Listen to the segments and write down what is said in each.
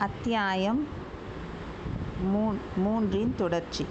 அத்தியாயம் மூன் மூன்றின் தொடர்ச்சி.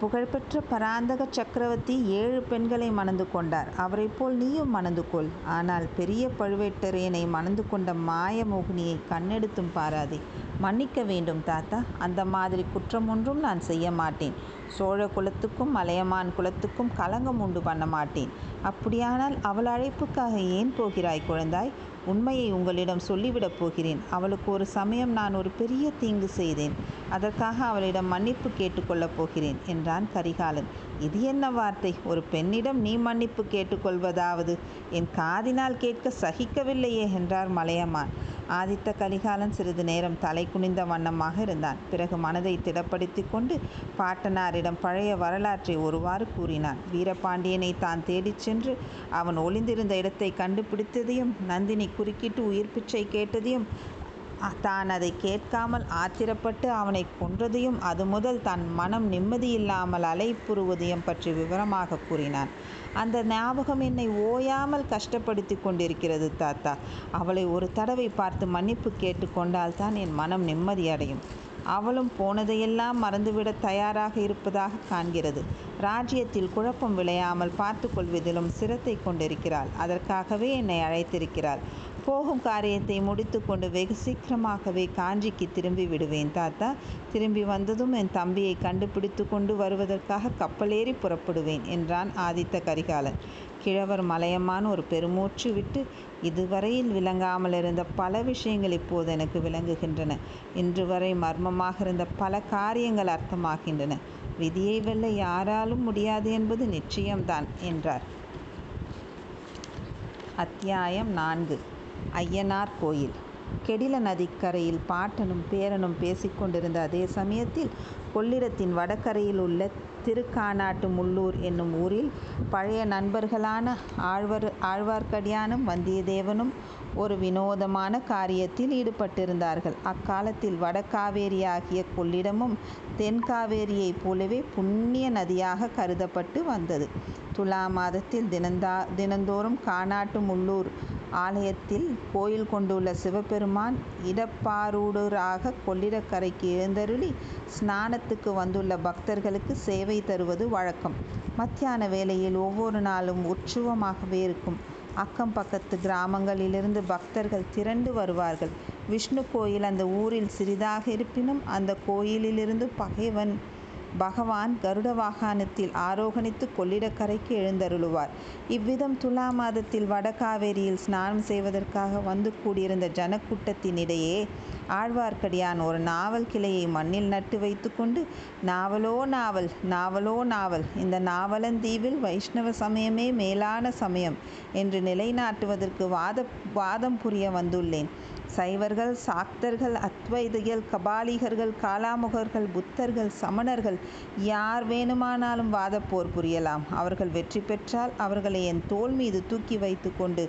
புகழ்பெற்ற பராந்தக சக்கரவர்த்தி ஏழு பெண்களை மணந்து கொண்டார். அவரைப் போல் நீயும் மணந்து கொள். ஆனால் பெரிய பழுவேட்டரையனை மணந்து கொண்ட மாயமோகினியை கண்ணெடுத்தும் பாராதே. மன்னிக்க வேண்டும் தாத்தா. அந்த மாதிரி குற்றம் ஒன்றும் நான் செய்ய மாட்டேன். சோழ குலத்துக்கும் மலையமான் குலத்துக்கும் களங்கம் உண்டு பண்ண மாட்டேன். அப்படியானால் அவள் அழைப்புக்காக ஏன் போகிறாய் குழந்தாய்? உண்மையை உங்களிடம் சொல்லிவிடப் போகிறேன். அவளுக்கு ஒரு சமயம் நான் ஒரு பெரிய தீங்கு செய்தேன். அதற்காக அவளிடம் மன்னிப்பு கேட்டுக்கொள்ளப் போகிறேன் என்றான் கரிகாலன். இது என்ன வார்த்தை? ஒரு பெண்ணிடம் நீ மன்னிப்பு கேட்டுக்கொள்வதாவது? என் காதினால் கேட்க சகிக்கவில்லையே என்றார் மலையமான். ஆதித்த கரிகாலன் சிறிது நேரம் தலை குனிந்த வண்ணமாக இருந்தான். பிறகு மனதை திடப்படுத்தி கொண்டு பாட்டனாரிடம் பழைய வரலாற்றை ஒருவாறு கூறினான். வீரபாண்டியனை தான் தேடிச் சென்று அவன் ஒளிந்திருந்த இடத்தை கண்டுபிடித்ததையும் நந்தினி குறுக்கிட்டு உயிர் பிச்சை கேட்டதையும் தான் அதை கேட்காமல் ஆத்திரப்பட்டு அவனை கொன்றதையும் அது முதல் தன் மனம் நிம்மதியில்லாமல் அலைப்புறுவதையும் பற்றி விவரமாக கூறினான். அந்த ஞாபகம் என்னை ஓயாமல் கஷ்டப்படுத்தி கொண்டிருக்கிறது தாத்தா. அவளை ஒரு தடவை பார்த்து மன்னிப்பு கேட்டுக்கொண்டால் தான் என் மனம் நிம்மதியடையும் அவளும் போனதையெல்லாம் மறந்துவிட தயாராக இருப்பதாக காண்கிறது. ராஜ்யத்தில் குழப்பம் விளையாமல் பார்த்து கொள்வதிலும் சிரத்தை கொண்டிருக்கிறாள். அதற்காகவே என்னை அழைத்திருக்கிறாள். போகும் காரியத்தை முடித்து கொண்டு வெகு சீக்கிரமாகவே காஞ்சிக்கு திரும்பி விடுவேன் தாத்தா. திரும்பி வந்ததும் என் தம்பியை கண்டுபிடித்து கொண்டு வருவதற்காக கப்பலேறி புறப்படுவேன் என்றான் ஆதித்த கரிகாலன். கிழவர் மலையமான ஒரு பெருமூச்சு விட்டு இதுவரையில் விளங்காமல் இருந்த பல விஷயங்கள் இப்போது எனக்கு விளங்குகின்றன. இன்று வரை மர்மமாக இருந்த பல காரியங்கள் அர்த்தமாகின்றன. விதியை வெல்ல யாராலும் முடியாது என்பது நிச்சயம்தான் என்றார். அத்தியாயம் நான்கு. ஐயனார் கோயில். கெடில நதிக்கரையில் பாட்டனும் பேரனும் பேசிக்கொண்டிருந்த அதே சமயத்தில் கொள்ளிடத்தின் வடகரையில் உள்ள திருக்கானாட்டு முள்ளூர் என்னும் ஊரில் பழைய நண்பர்களான ஆழ்வர் ஆழ்வார்க்கடியானும் வந்தியத்தேவனும் ஒரு வினோதமான காரியத்தில் ஈடுபட்டிருந்தார்கள். அக்காலத்தில் வடகாவேரி ஆகிய கொள்ளிடமும் தென்காவேரியைப் போலவே புண்ணிய நதியாக கருதப்பட்டு வந்தது. துலா மாதத்தில் தினந்தா தினந்தோறும் கானாட்டு முள்ளூர் ஆலயத்தில் கோயில் கொண்டுள்ள சிவபெருமான் இடப்பாரூடராக கொள்ளிடக்கரைக்கு எழுந்தருளி ஸ்நானத்துக்கு வந்துள்ள பக்தர்களுக்கு சேவை தருவது வழக்கம். மத்தியான வேளையில் ஒவ்வொரு நாளும் உற்சுவமாகவே இருக்கும். அக்கம் பக்கத்து கிராமங்களிலிருந்து பக்தர்கள் திரண்டு வருவார்கள். விஷ்ணு கோயில் அந்த ஊரில் சிறிதாக இருப்பினும் அந்த கோயிலிலிருந்து பகைவன் பகவான் கருட வாகனத்தில் ஆரோகணித்து கொள்ளிடக்கரைக்கு எழுந்தருளுவார். இவ்விதம் துலா மாதத்தில் வடகாவேரியில் ஸ்நானம் செய்வதற்காக வந்து கூடியிருந்த ஜனக்கூட்டத்தினிடையே ஆழ்வார்க்கடியான் ஒரு நாவல் கிளையை மண்ணில் நட்டு வைத்துக்கொண்டு நாவலோ நாவல் நாவலோ நாவல் இந்த நாவலந்தீவில் வைஷ்ணவ சமயமே மேலான சமயம் என்று நிலைநாட்டுவதற்கு வாத வாதம் புரிய வந்துள்ளேன். சைவர்கள் சாக்தர்கள் அத்வைதிகள் கபாலிகர்கள் காலாமுகர்கள் புத்தர்கள் சமணர்கள் யார் வேணுமானாலும் வாதப்போர் புரியலாம். அவர்கள் வெற்றி பெற்றால் அவர்களை என் தோல் மீது தூக்கி வைத்துக்கொண்டு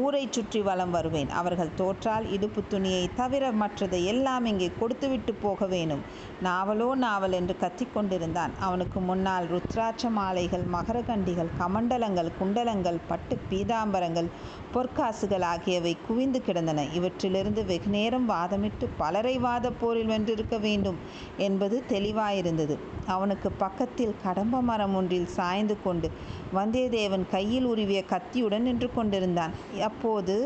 ஊரை சுற்றி வலம் வருவேன். அவர்கள் தோற்றால் இடுப்பு துணியை தவிர மற்றதை எல்லாம் இங்கே கொடுத்துவிட்டு போக வேணும். நாவலோ நாவல் என்று கத்திக்கொண்டிருந்தான். அவனுக்கு முன்னால் ருத்ராட்ச மாலைகள் மகரகண்டிகள் கமண்டலங்கள் குண்டலங்கள் பட்டு பீதாம்பரங்கள் பொற்காசுகள் ஆகியவை குவிந்து கிடந்தன. இவற்றிலிருந்து வெகு நேரம் வாதமிட்டு பலரை வாத போரில் வென்றிருக்க வேண்டும் என்பது தெளிவாயிருந்தது. அவனுக்கு பக்கத்தில் கடம்ப மரம் ஒன்றில் சாய்ந்து கொண்டு வந்தியத்தேவன் கையில் உருவிய கத்தியுடன் நின்று கொண்டிருந்தான். அப்போது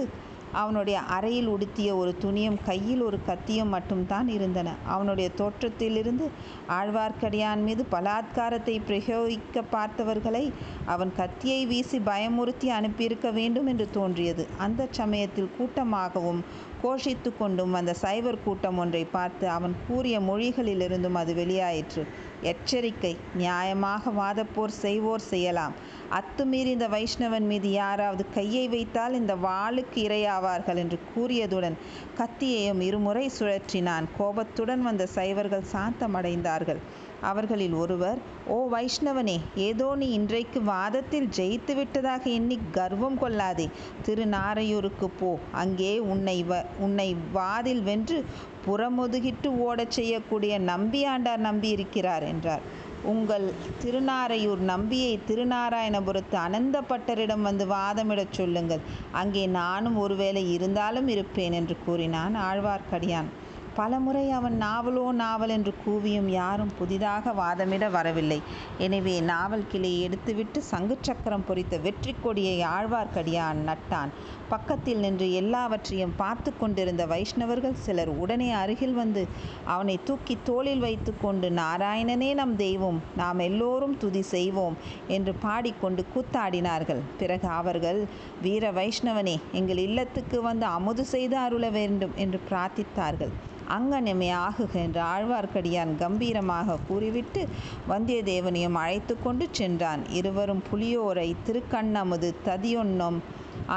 அவனுடைய அறையில் உடுத்திய ஒரு துணியும் கையில் ஒரு கத்தியும் மட்டும்தான் இருந்தன. அவனுடைய தோற்றத்திலிருந்து ஆழ்வார்க்கடியான் மீது பலாத்காரத்தை பிரயோகிக்க பார்த்தவர்களை அவன் கத்தியை வீசி பயமுறுத்தி அனுப்பியிருக்க வேண்டும் என்று தோன்றியது. அந்த சமயத்தில் கூட்டமாகவும் கோஷித்து கொண்டும் அந்த சைவர் கூட்டம் ஒன்றை பார்த்து அவன் கூறிய மொழிகளிலிருந்தும் அது வெளியாயிற்று. எச்சரிக்கை நியாயமாக வாதப்போர் செய்வோர் செய்யலாம். அத்துமீறி இந்த வைஷ்ணவன் மீது யாராவது கையை வைத்தால் இந்த வாளுக்கு இரையாவார்கள் என்று கூறியதுடன் கத்தியையும் இருமுறை சுழற்றினான். கோபத்துடன் வந்த சைவர்கள் சாந்தமடைந்தார்கள். அவர்களில் ஒருவர் ஓ வைஷ்ணவனே ஏதோ நீ இன்றைக்கு வாதத்தில் ஜெயித்து விட்டதாக எண்ணி கர்வம் கொள்ளாதே. திருநாரையூருக்கு போ. அங்கே உன்னை வ உன்னை வாதில் வென்று புறமுதுகிட்டு ஓடச் செய்யக்கூடிய நம்பியாண்டார் நம்பி இருக்கிறார் என்றார். உங்கள் திருநாரையூர் நம்பியை திருநாராயணபுரத்து அனந்தப்பட்டரிடம் வந்து வாதமிடச் சொல்லுங்கள். அங்கே நானும் ஒருவேளை இருந்தாலும் இருப்பேன் என்று கூறினான் ஆழ்வார்க்கடியான். பலமுறை அவன் நாவலோ நாவல் என்று கூவியும் யாரும் புதிதாக வாதமிட வரவில்லை. எனவே நாவல் கிளையை எடுத்துவிட்டு சங்கு சக்கரம் பொறித்த வெற்றி கொடியை ஆழ்வார்க்கடியான் நட்டான். பக்கத்தில் நின்று எல்லாவற்றையும் பார்த்து கொண்டிருந்த வைஷ்ணவர்கள் சிலர் உடனே அருகில் வந்து அவனை தூக்கி தோளில் வைத்து கொண்டு நாராயணனே நம் தெய்வம் நாம் எல்லோரும் துதி செய்வோம் என்று பாடிக்கொண்டு கூத்தாடினார்கள். பிறகு அவர்கள் வீர வைஷ்ணவனே எங்கள் இல்லத்துக்கு வந்து அமுது செய்து அருள வேண்டும் என்று பிரார்த்தித்தார்கள். அங்கனமே ஆகுக என்று ஆழ்வார்க்கடியான் கம்பீரமாக கூறிவிட்டு வந்தியத்தேவனையும் அழைத்து கொண்டு சென்றான். இருவரும் புலியோரை திருக்கண்ணமுது ததியொன்னம்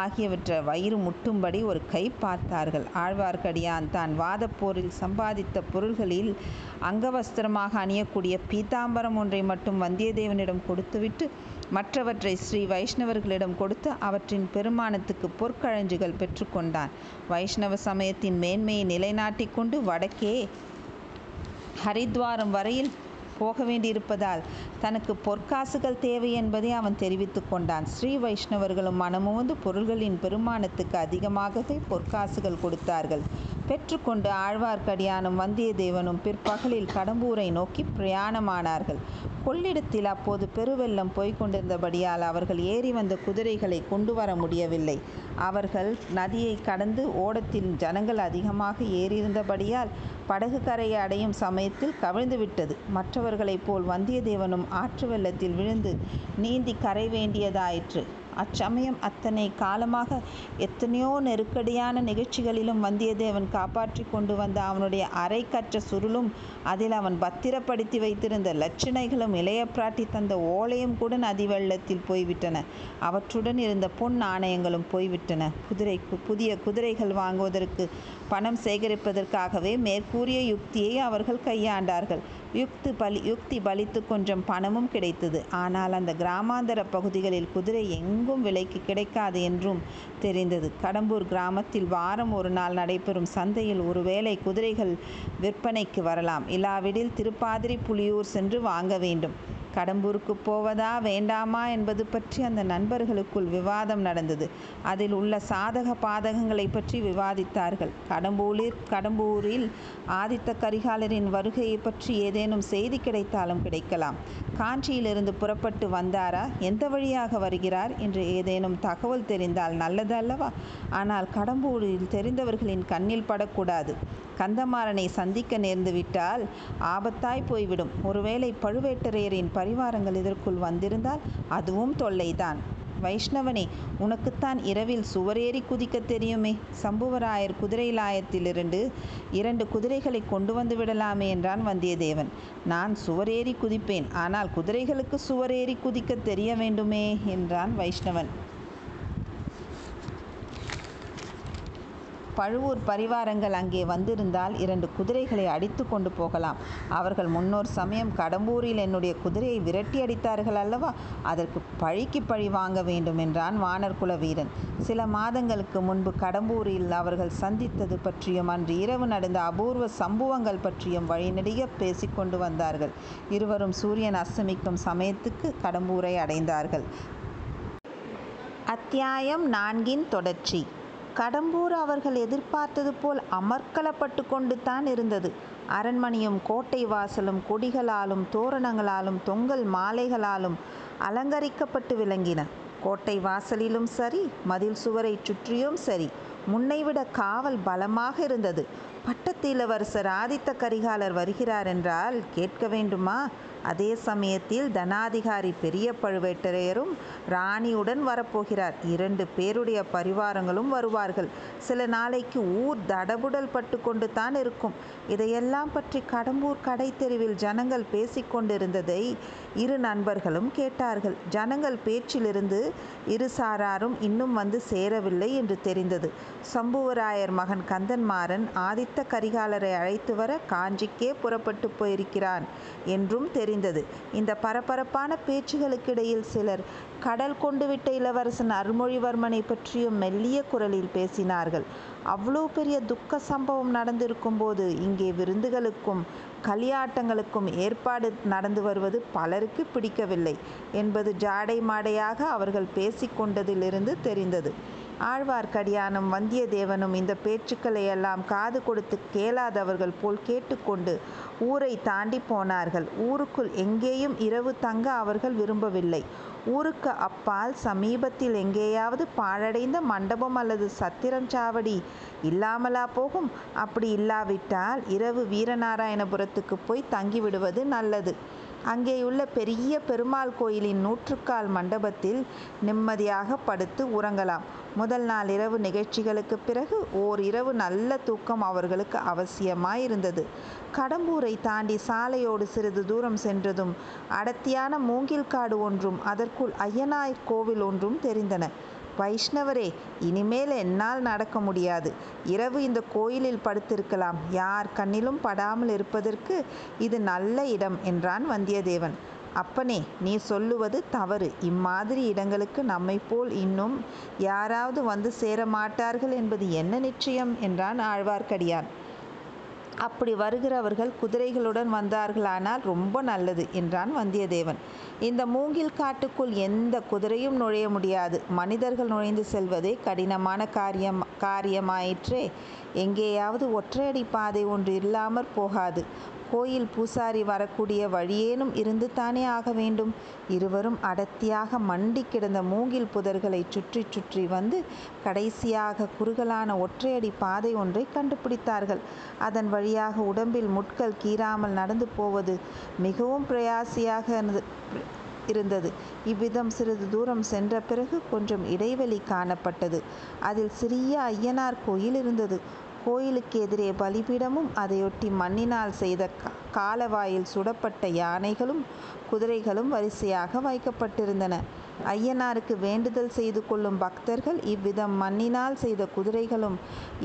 ஆகியவற்றை வயிறு முட்டும்படி ஒரு கை பார்த்தார்கள். ஆழ்வார்க்கடியான் தான் வாதப்போரில் சம்பாதித்த பொருள்களில் அங்கவஸ்திரமாக அணியக்கூடிய பீதாம்பரம் ஒன்றை மட்டும் வந்தியத்தேவனிடம் கொடுத்துவிட்டு மற்றவற்றை ஸ்ரீ வைஷ்ணவர்களிடம் கொடுத்து அவற்றின் பெருமானத்துக்கு பொற்கழஞ்சுகள் பெற்றுக்கொண்டான் வைஷ்ணவ சமயத்தின் மேன்மையை நிலைநாட்டிக் கொண்டு வடக்கே ஹரித்வாரம் வரையில் போக வேண்டியிருப்பதால் தனக்கு பொற்காசுகள் தேவை என்பதை அவன் தெரிவித்து கொண்டான். ஸ்ரீ வைஷ்ணவர்களும் மனமுவந்து பொருள்களின் பெருமானத்துக்கு அதிகமாகவே பொற்காசுகள் கொடுத்தார்கள். பெற்றுக்கொண்டு ஆழ்வார்க்கடியானும் வந்தியத்தேவனும் பிற்பகலில் கடம்பூரை நோக்கி பிரயாணமானார்கள். கொள்ளிடத்தில் அப்போது பெருவெள்ளம் போய்க் கொண்டிருந்தபடியால் அவர்கள் ஏறி வந்த குதிரைகளை கொண்டு வர முடியவில்லை. அவர்கள் நதியை கடந்து ஓடத்தில் ஜனங்கள் அதிகமாக ஏறியிருந்தபடியால் படகு கரையை அடையும் சமயத்தில் கவிழ்ந்து விட்டது. மற்றவர்களைப் போல் வந்தியத்தேவனும் ஆற்று வெள்ளத்தில் விழுந்து நீந்தி கரை வேண்டியதாயிற்று. அச்சமயம் அத்தனை காலமாக எத்தனையோ நெருக்கடியான நிகழ்ச்சிகளிலும் வந்தியத்தேவன் காப்பாற்றி கொண்டு வந்த அவனுடைய அரை கற்ற சுருளும் அதில் அவன் பத்திரப்படுத்தி வைத்திருந்த லட்சணைகளும் இளைய பிராட்டி தந்த ஓலையும் கூட நதி வெள்ளத்தில் போய்விட்டன. அவற்றுடன் இருந்த பொன் நாணயங்களும் போய்விட்டன. குதிரை புதிய குதிரைகள் வாங்குவதற்கு பணம் சேகரிப்பதற்காகவே மேற்கூறிய யுக்தியை அவர்கள் கையாண்டார்கள். யுக்தி பலி யுக்தி பலித்து கொஞ்சம் பணமும் கிடைத்தது. ஆனால் அந்த கிராமாந்தர பகுதிகளில் குதிரை எங்கும் விலைக்கு கிடைக்காது என்றும் தெரிந்தது. கடம்பூர் கிராமத்தில் வாரம் ஒரு நாள் நடைபெறும் சந்தையில் ஒருவேளை குதிரைகள் விற்பனைக்கு வரலாம். இல்லாவிடில் திருப்பாதிரி புலியூர் சென்று வாங்க வேண்டும். கடம்பூருக்கு போவதா வேண்டாமா என்பது பற்றி அந்த நண்பர்களுக்குள் விவாதம் நடந்தது. அதில் உள்ள சாதக பாதகங்களை பற்றி விவாதித்தார்கள். கடம்பூரில் கடம்பூரில் ஆதித்த கரிகாலரின் வருகையை பற்றி ஏதேனும் செய்தி கிடைத்தாலும் கிடைக்கலாம். காஞ்சியிலிருந்து புறப்பட்டு வந்தாரா? எந்த வழியாக வருகிறார்? என்று ஏதேனும் தகவல் தெரிந்தால் நல்லது அல்லவா ஆனால் கடம்பூரில் தெரிந்தவர்களின் கண்ணில் படக்கூடாது. கந்தமாறனை சந்திக்க நேர்ந்துவிட்டால் ஆபத்தாய் போய்விடும். ஒருவேளை பழுவேட்டரையரின் பரிவாரங்கள் இதற்குள் வந்திருந்தால் அதுவும் தொல்லைதான். வைஷ்ணவனே உனக்குத்தான் இரவில் சுவரேறி குதிக்க தெரியுமே. சம்புவராயர் குதிரை லாயத்திலிருந்து இரண்டு குதிரைகளை கொண்டு வந்து விடலாமே என்றான் வந்தியத்தேவன். நான் சுவரேறி குதிப்பேன் ஆனால் குதிரைகளுக்கு சுவரேறி குதிக்க தெரிய வேண்டுமே என்றான் வைஷ்ணவன். பழுவூர் பரிவாரங்கள் அங்கே வந்திருந்தால் இரண்டு குதிரைகளை அடித்து கொண்டு போகலாம். அவர்கள் முன்னோர் சமயம் கடம்பூரில் என்னுடைய குதிரையை விரட்டி அடித்தார்கள் அல்லவா? அதற்கு பழிக்கு பழி வாங்க வேண்டும் என்றான் வானர்குல வீரன் சில மாதங்களுக்கு முன்பு கடம்பூரில் அவர்கள் சந்தித்தது பற்றியும் அன்று இரவு நடந்த அபூர்வ சம்பவங்கள் பற்றியும் வழிநெடிய பேசிக்கொண்டு வந்தார்கள். இருவரும் சூரியன் அஸ்தமிக்கும் சமயத்துக்கு கடம்பூரை அடைந்தார்கள். அத்தியாயம் நான்கின் தொடர்ச்சி. கடம்பூர் அவர்கள் எதிர்பார்த்தது போல் அமர்க்கலப்பட்டு கொண்டு தான் இருந்தது. அரண்மனையும் கோட்டை வாசலும் கொடிகளாலும் தோரணங்களாலும் தொங்கல் மாலைகளாலும் அலங்கரிக்கப்பட்டு விளங்கின. கோட்டை வாசலிலும் சரி மதில் சுவரை சுற்றியும் சரி முன்னைவிட காவல் பலமாக இருந்தது. பட்டத்து இளவரசர் ஆதித்த கரிகாலர் வருகிறார் என்றால் கேட்க வேண்டுமா? அதே சமயத்தில் தனாதிகாரி பெரிய பழுவேட்டரையரும் ராணியுடன் வரப்போகிறார். இரண்டு பேருடைய பரிவாரங்களும் வருவார்கள். சில நாளைக்கு ஊர் தடபுடல் பட்டு கொண்டு தான் இருக்கும். இதையெல்லாம் பற்றி கடம்பூர் கடை தெருவில் ஜனங்கள் பேசிக்கொண்டிருந்ததை இரு நண்பர்களும் கேட்டார்கள். ஜனங்கள் பேச்சிலிருந்து இரு சாராரும் இன்னும் வந்து சேரவில்லை என்று தெரிந்தது. சம்புவராயர் மகன் கந்தன்மாறன் ஆதித்த கரிகாலரை அழைத்து வர காஞ்சிக்கே புறப்பட்டு போயிருக்கிறான் என்றும் தெரிந்தது. இந்த பரபரப்பான பேச்சுகளுக்கிடையில் சிலர் கடல் கொண்டு விட்ட இளவரசன் அருள்மொழிவர்மனை பற்றியும் மெல்லிய குரலில் பேசினார்கள். அவ்வளோ பெரிய துக்க சம்பவம் நடந்திருக்கும் போது இங்கே விருந்துகளுக்கும் களியாட்டங்களுக்கும் ஏற்பாடு நடந்து வருவது பலருக்கு பிடிக்கவில்லை என்பது ஜாடை மாடையாக அவர்கள் பேசிக்கொண்டதிலிருந்து தெரிந்தது. ஆழ்வார்க்கடியானும் வந்தியத்தேவனும் இந்த பேச்சுக்களை எல்லாம் காது கொடுத்து கேளாதவர்கள் போல் கேட்டுக்கொண்டு ஊரை தாண்டி போனார்கள். ஊருக்குள் எங்கேயும் இரவு தங்க அவர்கள் விரும்பவில்லை. ஊருக்கு அப்பால் சமீபத்தில் எங்கேயாவது பாழடைந்த மண்டபம் அல்லது சத்திரம் சாவடி இல்லாமலா போகும்? அப்படி இல்லாவிட்டால் இரவு வீரநாராயணபுரத்துக்கு போய் தங்கிவிடுவது நல்லது. அங்கேயுள்ள பெரிய பெருமாள் கோயிலின் நூற்றுக்கால் மண்டபத்தில் நிம்மதியாக படுத்து உறங்கலாம். முதல் நாள் இரவு நிகழ்ச்சிகளுக்கு பிறகு ஓர் இரவு நல்ல தூக்கம் அவர்களுக்கு அவசியமாயிருந்தது. கடம்பூரை தாண்டி சாலையோடு சிறிது தூரம் சென்றதும் அடர்த்தியான மூங்கில் காடு ஒன்றும் அதற்குள் ஐயனாய் கோவில் ஒன்றும் தெரிந்தன. வைஷ்ணவரே இனிமேல் என்னால் நடக்க முடியாது. இரவு இந்த கோயிலில் படுத்திருக்கலாம். யார் கண்ணிலும் படாமல் இருப்பதற்கு இது நல்ல இடம் என்றான் வந்தியத்தேவன். அப்பனே நீ சொல்லுவது தவறு. இம்மாதிரி இடங்களுக்கு நம்மை போல் இன்னும் யாராவது வந்து சேர மாட்டார்கள் என்பது என்ன நிச்சயம்? என்றான் ஆழ்வார்க்கடியான். அப்படி வருகிறவர்கள் குதிரைகளுடன் வந்தார்களானால் ரொம்ப நல்லது என்றான் வந்தியத்தேவன். இந்த மூங்கில் காட்டுக்குள் எந்த குதிரையும் நுழைய முடியாது. மனிதர்கள் நுழைந்து செல்வதே கடினமான காரியம் காரியமாயிற்றே. எங்கேயாவது ஒற்றையடி பாதை ஒன்று இல்லாமற் போகாது. கோயில் பூசாரி வரக்கூடிய வழியேனும் இருந்து தானே ஆக வேண்டும்? இருவரும் அடர்த்தியாக மண்டி கிடந்த மூங்கில் புதர்களை சுற்றி சுற்றி வந்து கடைசியாக குறுகலான ஒற்றையடி பாதை ஒன்றை கண்டுபிடித்தார்கள். அதன் வழியாக உடம்பில் முட்கள் கீறாமல் நடந்து போவது மிகவும் பிரயாசியாக இருந்தது. இவ்விதம் சிறிது தூரம் சென்ற பிறகு கொஞ்சம் இடைவெளி காணப்பட்டது. அதில் சிறிய ஐயனார் கோயில் இருந்தது. கோயிலுக்கு எதிரே பலிபீடமும் அதையொட்டி மண்ணினால் செய்த காலவாயில் சுடப்பட்ட யானைகளும் குதிரைகளும் வரிசையாக வைக்கப்பட்டிருந்தன. ஐயனாருக்கு வேண்டுதல் செய்து கொள்ளும் பக்தர்கள் இவ்விதம் மண்ணினால் செய்த குதிரைகளும்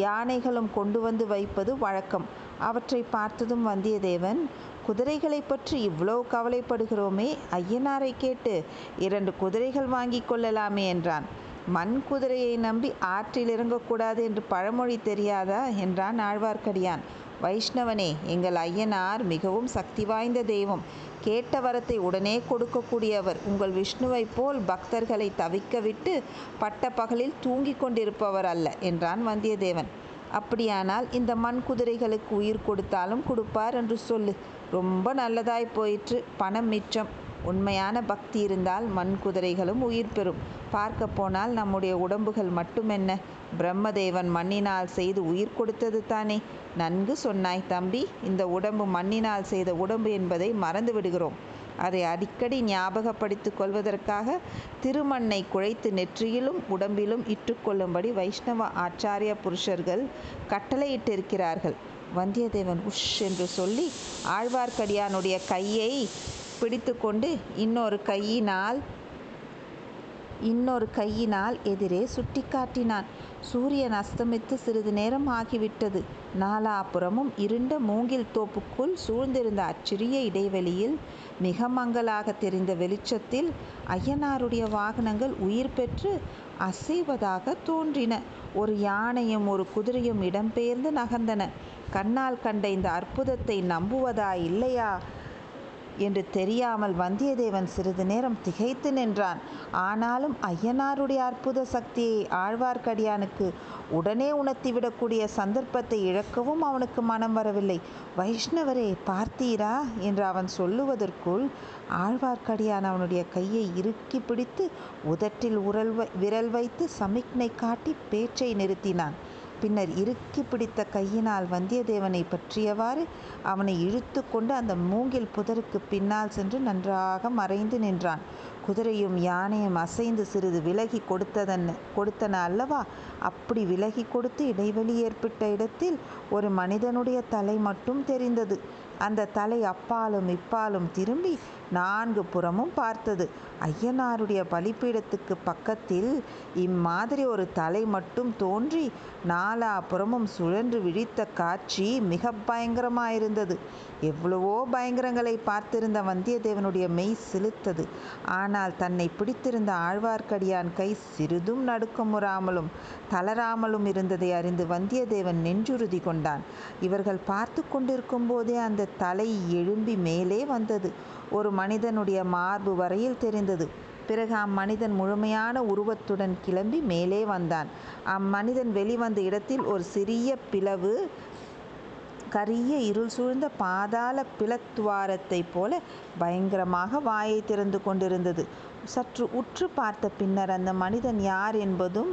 யானைகளும் கொண்டு வந்து வைப்பது வழக்கம். அவற்றை பார்த்ததும் வந்தியத்தேவன் குதிரைகளை பற்றி இவ்வளோ கவலைப்படுகிறோமே? ஐயனாரை கேட்டு இரண்டு குதிரைகள் வாங்கி கொள்ளலாமே என்றான். மண் குதிரையை நம்பி ஆற்றில் இறங்கக்கூடாது என்று பழமொழி தெரியாதா? என்றான் ஆழ்வார்க்கடியான். வைஷ்ணவனே எங்கள் ஐயனார் மிகவும் சக்தி வாய்ந்த தெய்வம். கேட்ட வரத்தை உடனே கொடுக்கக்கூடியவர். உங்கள் விஷ்ணுவை போல் பக்தர்களை தவிக்க விட்டு பட்ட பகலில் தூங்கிக் கொண்டிருப்பவர் அல்ல என்றான் வந்தியத்தேவன். அப்படியானால் இந்த மண் குதிரைகளுக்கு உயிர் கொடுத்தாலும் கொடுப்பார் என்று சொல்லு. ரொம்ப நல்லதாய் போயிற்று. பணம் மிச்சம். உண்மையான பக்தி இருந்தால் மண் குதிரைகளும் உயிர் பெறும். பார்க்க போனால் நம்முடைய உடம்புகள் மட்டுமென்ன? பிரம்மதேவன் மண்ணினால் செய்து உயிர் கொடுத்தது தானே? நன்கு சொன்னாய் தம்பி. இந்த உடம்பு மண்ணினால் செய்த உடம்பு என்பதை மறந்து விடுகிறோம். அதை அடிக்கடி ஞாபகப்படுத்திக் கொள்வதற்காக திருமண்ணை குழைத்து நெற்றியிலும் உடம்பிலும் இட்டுக்கொள்ளும்படி வைஷ்ணவ ஆச்சாரிய புருஷர்கள் கட்டளையிட்டிருக்கிறார்கள். வந்தியத்தேவன் உஷ் என்று சொல்லி ஆழ்வார்க்கடியானுடைய கையை பிடித்துக்கொண்டு இன்னொரு கையினால் இன்னொரு கையினால் எதிரே சுட்டிக்காட்டினான். சூரியன் அஸ்தமித்து சிறிது நேரம் ஆகிவிட்டது. நாலாபுறமும் இருண்ட மூங்கில் தோப்புக்குள் சூழ்ந்திருந்த அச்சிறிய இடைவெளியில் மிக மங்கலாக தெரிந்த வெளிச்சத்தில் ஐயனாருடைய வாகனங்கள் உயிர் பெற்று அசைவதாக தோன்றின. ஒரு யானையும் ஒரு குதிரையும் இடம்பெயர்ந்து நகர்ந்தன. கண்ணால் கண்ட இந்த அற்புதத்தை நம்புவதா இல்லையா? என்று தெரியாமல் வந்தியத்தேவன் சிறிது நேரம் திகைத்து நின்றான். ஆனாலும் ஐயனாருடைய அற்புத சக்தியை ஆழ்வார்க்கடியானுக்கு உடனே உணர்த்திவிடக்கூடிய சந்தர்ப்பத்தை இழக்கவும் அவனுக்கு மனம் வரவில்லை. வைஷ்ணவரே பார்த்தீரா? என்று அவன் சொல்லுவதற்குள் ஆழ்வார்க்கடியான் அவனுடைய கையை இறுக்கி பிடித்து உதட்டில் உரல் விரல் வைத்து சமிக்ஞை காட்டி பேச்சை நிறுத்தினான். பின்னர் இறுக்கி பிடித்த கையினால் வந்தியத்தேவனை பற்றியவாறு அவனை இழுத்து கொண்டு அந்த மூங்கில் புதருக்கு பின்னால் சென்று நன்றாக மறைந்து நின்றான். குதிரையும் யானையும் அசைந்து சிறிது விலகி கொடுத்ததன் கொடுத்தன அல்லவா? அப்படி விலகி கொடுத்து இடைவெளி ஏற்பட்ட இடத்தில் ஒரு மனிதனுடைய தலை மட்டும் தெரிந்தது. அந்த தலை அப்பாலும் இப்பாலும் திரும்பி நான்கு புறமும் பார்த்தது. ஐயனாருடைய பலிப்பீடத்துக்கு பக்கத்தில் இம்மாதிரி ஒரு தலை மட்டும் தோன்றி நாலா புறமும் சுழன்று விழித்த காட்சி மிக பயங்கரமாயிருந்தது. எவ்வளவோ பயங்கரங்களை பார்த்திருந்த வந்தியத்தேவனுடைய மெய் சிலுத்தது. ஆனால் தன்னை பிடித்திருந்த ஆழ்வார்க்கடியான் கை சிறிதும் நடுக்கமுறாமலும் தளராமலும் இருந்ததை அறிந்து வந்தியத்தேவன் நெஞ்சுறுதி கொண்டான். இவர்கள் பார்த்து கொண்டிருக்கும் போதே அந்த தலை எழும்பி மேலே வந்தது. ஒரு மனிதனுடைய மார்பு வரையில் தெரிந்தது. பிறகு அம்மனிதன் முழுமையான உருவத்துடன் கிளம்பி மேலே வந்தான். அம்மனிதன் வெளிவந்த இடத்தில் ஒரு சிறிய பிளவு கரிய இருள் சூழ்ந்த பாதாள பிளத்துவாரத்தைப் போல பயங்கரமாக வாயை திறந்து கொண்டிருந்தது. சற்று உற்று பார்த்த பின்னர் அந்த மனிதன் யார் என்பதும்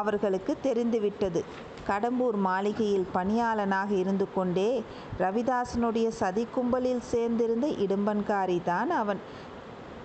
அவர்களுக்கு தெரிந்துவிட்டது. கடம்பூர் மாளிகையில் பணியாளனாக இருந்து கொண்டே ரவிதாசனுடைய சதி கும்பலில் சேர்ந்திருந்த இடும்பன்காரி தான் அவன்.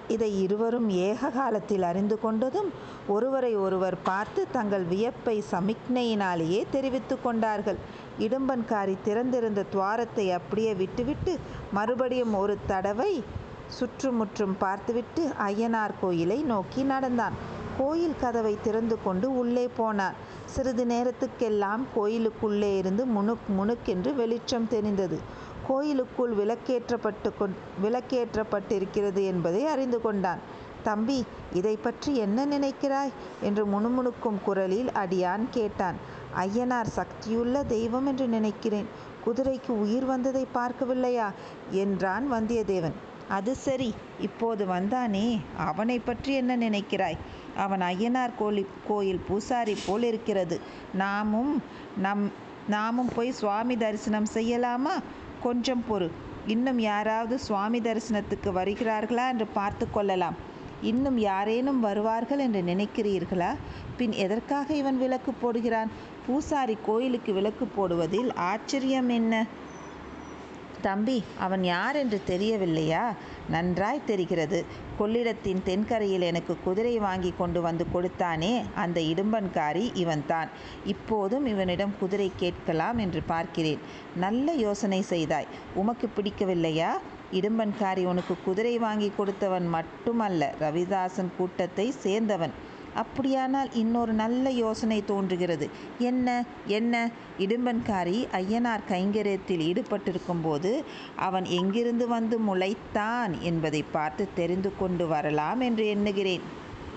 இதை இருவரும் ஏக காலத்தில் அறிந்து கொண்டதும் ஒருவரை ஒருவர் பார்த்து தங்கள் வியப்பை சமிக்ஞையினாலேயே தெரிவித்து கொண்டார்கள். இடும்பன்காரி திறந்திருந்த துவாரத்தை அப்படியே விட்டுவிட்டு மறுபடியும் ஒரு தடவை சுற்றுமுற்றும் பார்த்துவிட்டு ஐயனார் கோயிலை நோக்கி நடந்தான். கோயில் கதவை திறந்து கொண்டு உள்ளே போனான் சிறிது நேரத்துக்கெல்லாம் கோயிலுக்குள்ளே இருந்து முணுக் முணுக்கென்று வெளிச்சம் தெரிந்தது. கோயிலுக்குள் விளக்கேற்றப்பட்டு கொண் விளக்கேற்றப்பட்டிருக்கிறது என்பதை அறிந்து கொண்டான். தம்பி இதை பற்றி என்ன நினைக்கிறாய்? என்று முணுமுணுக்கும் குரலில் அடியான் கேட்டான். ஐயனார் சக்தியுள்ள தெய்வம் என்று நினைக்கிறேன். குதிரைக்கு உயிர் வந்ததை பார்க்கவில்லையா? என்றான் வந்தியத்தேவன். அது சரி இப்போது வந்தானே அவனை பற்றி என்ன நினைக்கிறாய்? அவன் ஐயனார் கோலி கோயில் பூசாரி போல் இருக்கிறது. நாமும் நம் நாமும் போய் சுவாமி தரிசனம் செய்யலாமா? கொஞ்சம் பொறு. இன்னும் யாராவது சுவாமி தரிசனத்துக்கு வருகிறார்களா என்று பார்த்து கொள்ளலாம். இன்னும் யாரேனும் வருவார்கள் என்று நினைக்கிறீர்களா? பின் எதற்காக இவன் விளக்கு போடுகிறான்? பூசாரி கோயிலுக்கு விளக்கு போடுவதில் ஆச்சரியம் என்ன? தம்பி அவன் யார் என்று தெரியவில்லையா? நன்றாய் தெரிகிறது. கொள்ளிடத்தின் தென்கரையில் எனக்கு குதிரை வாங்கி கொண்டு வந்து கொடுத்தானே அந்த இடும்பன்காரி இவன்தான். இப்போதும் இவனிடம் குதிரை கேட்கலாம் என்று பார்க்கிறேன். நல்ல யோசனை செய்தாய். உமக்கு பிடிக்கவில்லையா? இடும்பன்காரி உனக்கு குதிரை வாங்கி கொடுத்தவன் மட்டுமல்ல ரவிதாசன் கூட்டத்தை சேர்ந்தவன். அப்படியானால் இன்னொரு நல்ல யோசனை தோன்றுகிறது. என்ன? என்ன? இடும்பன்காரி ஐயனார் கைங்கரியத்தில் ஈடுபட்டிருக்கும் போது அவன் எங்கிருந்து வந்து முளைத்தான்? என்பதை பார்த்து தெரிந்து கொண்டு வரலாம் என்று எண்ணுகிறேன்.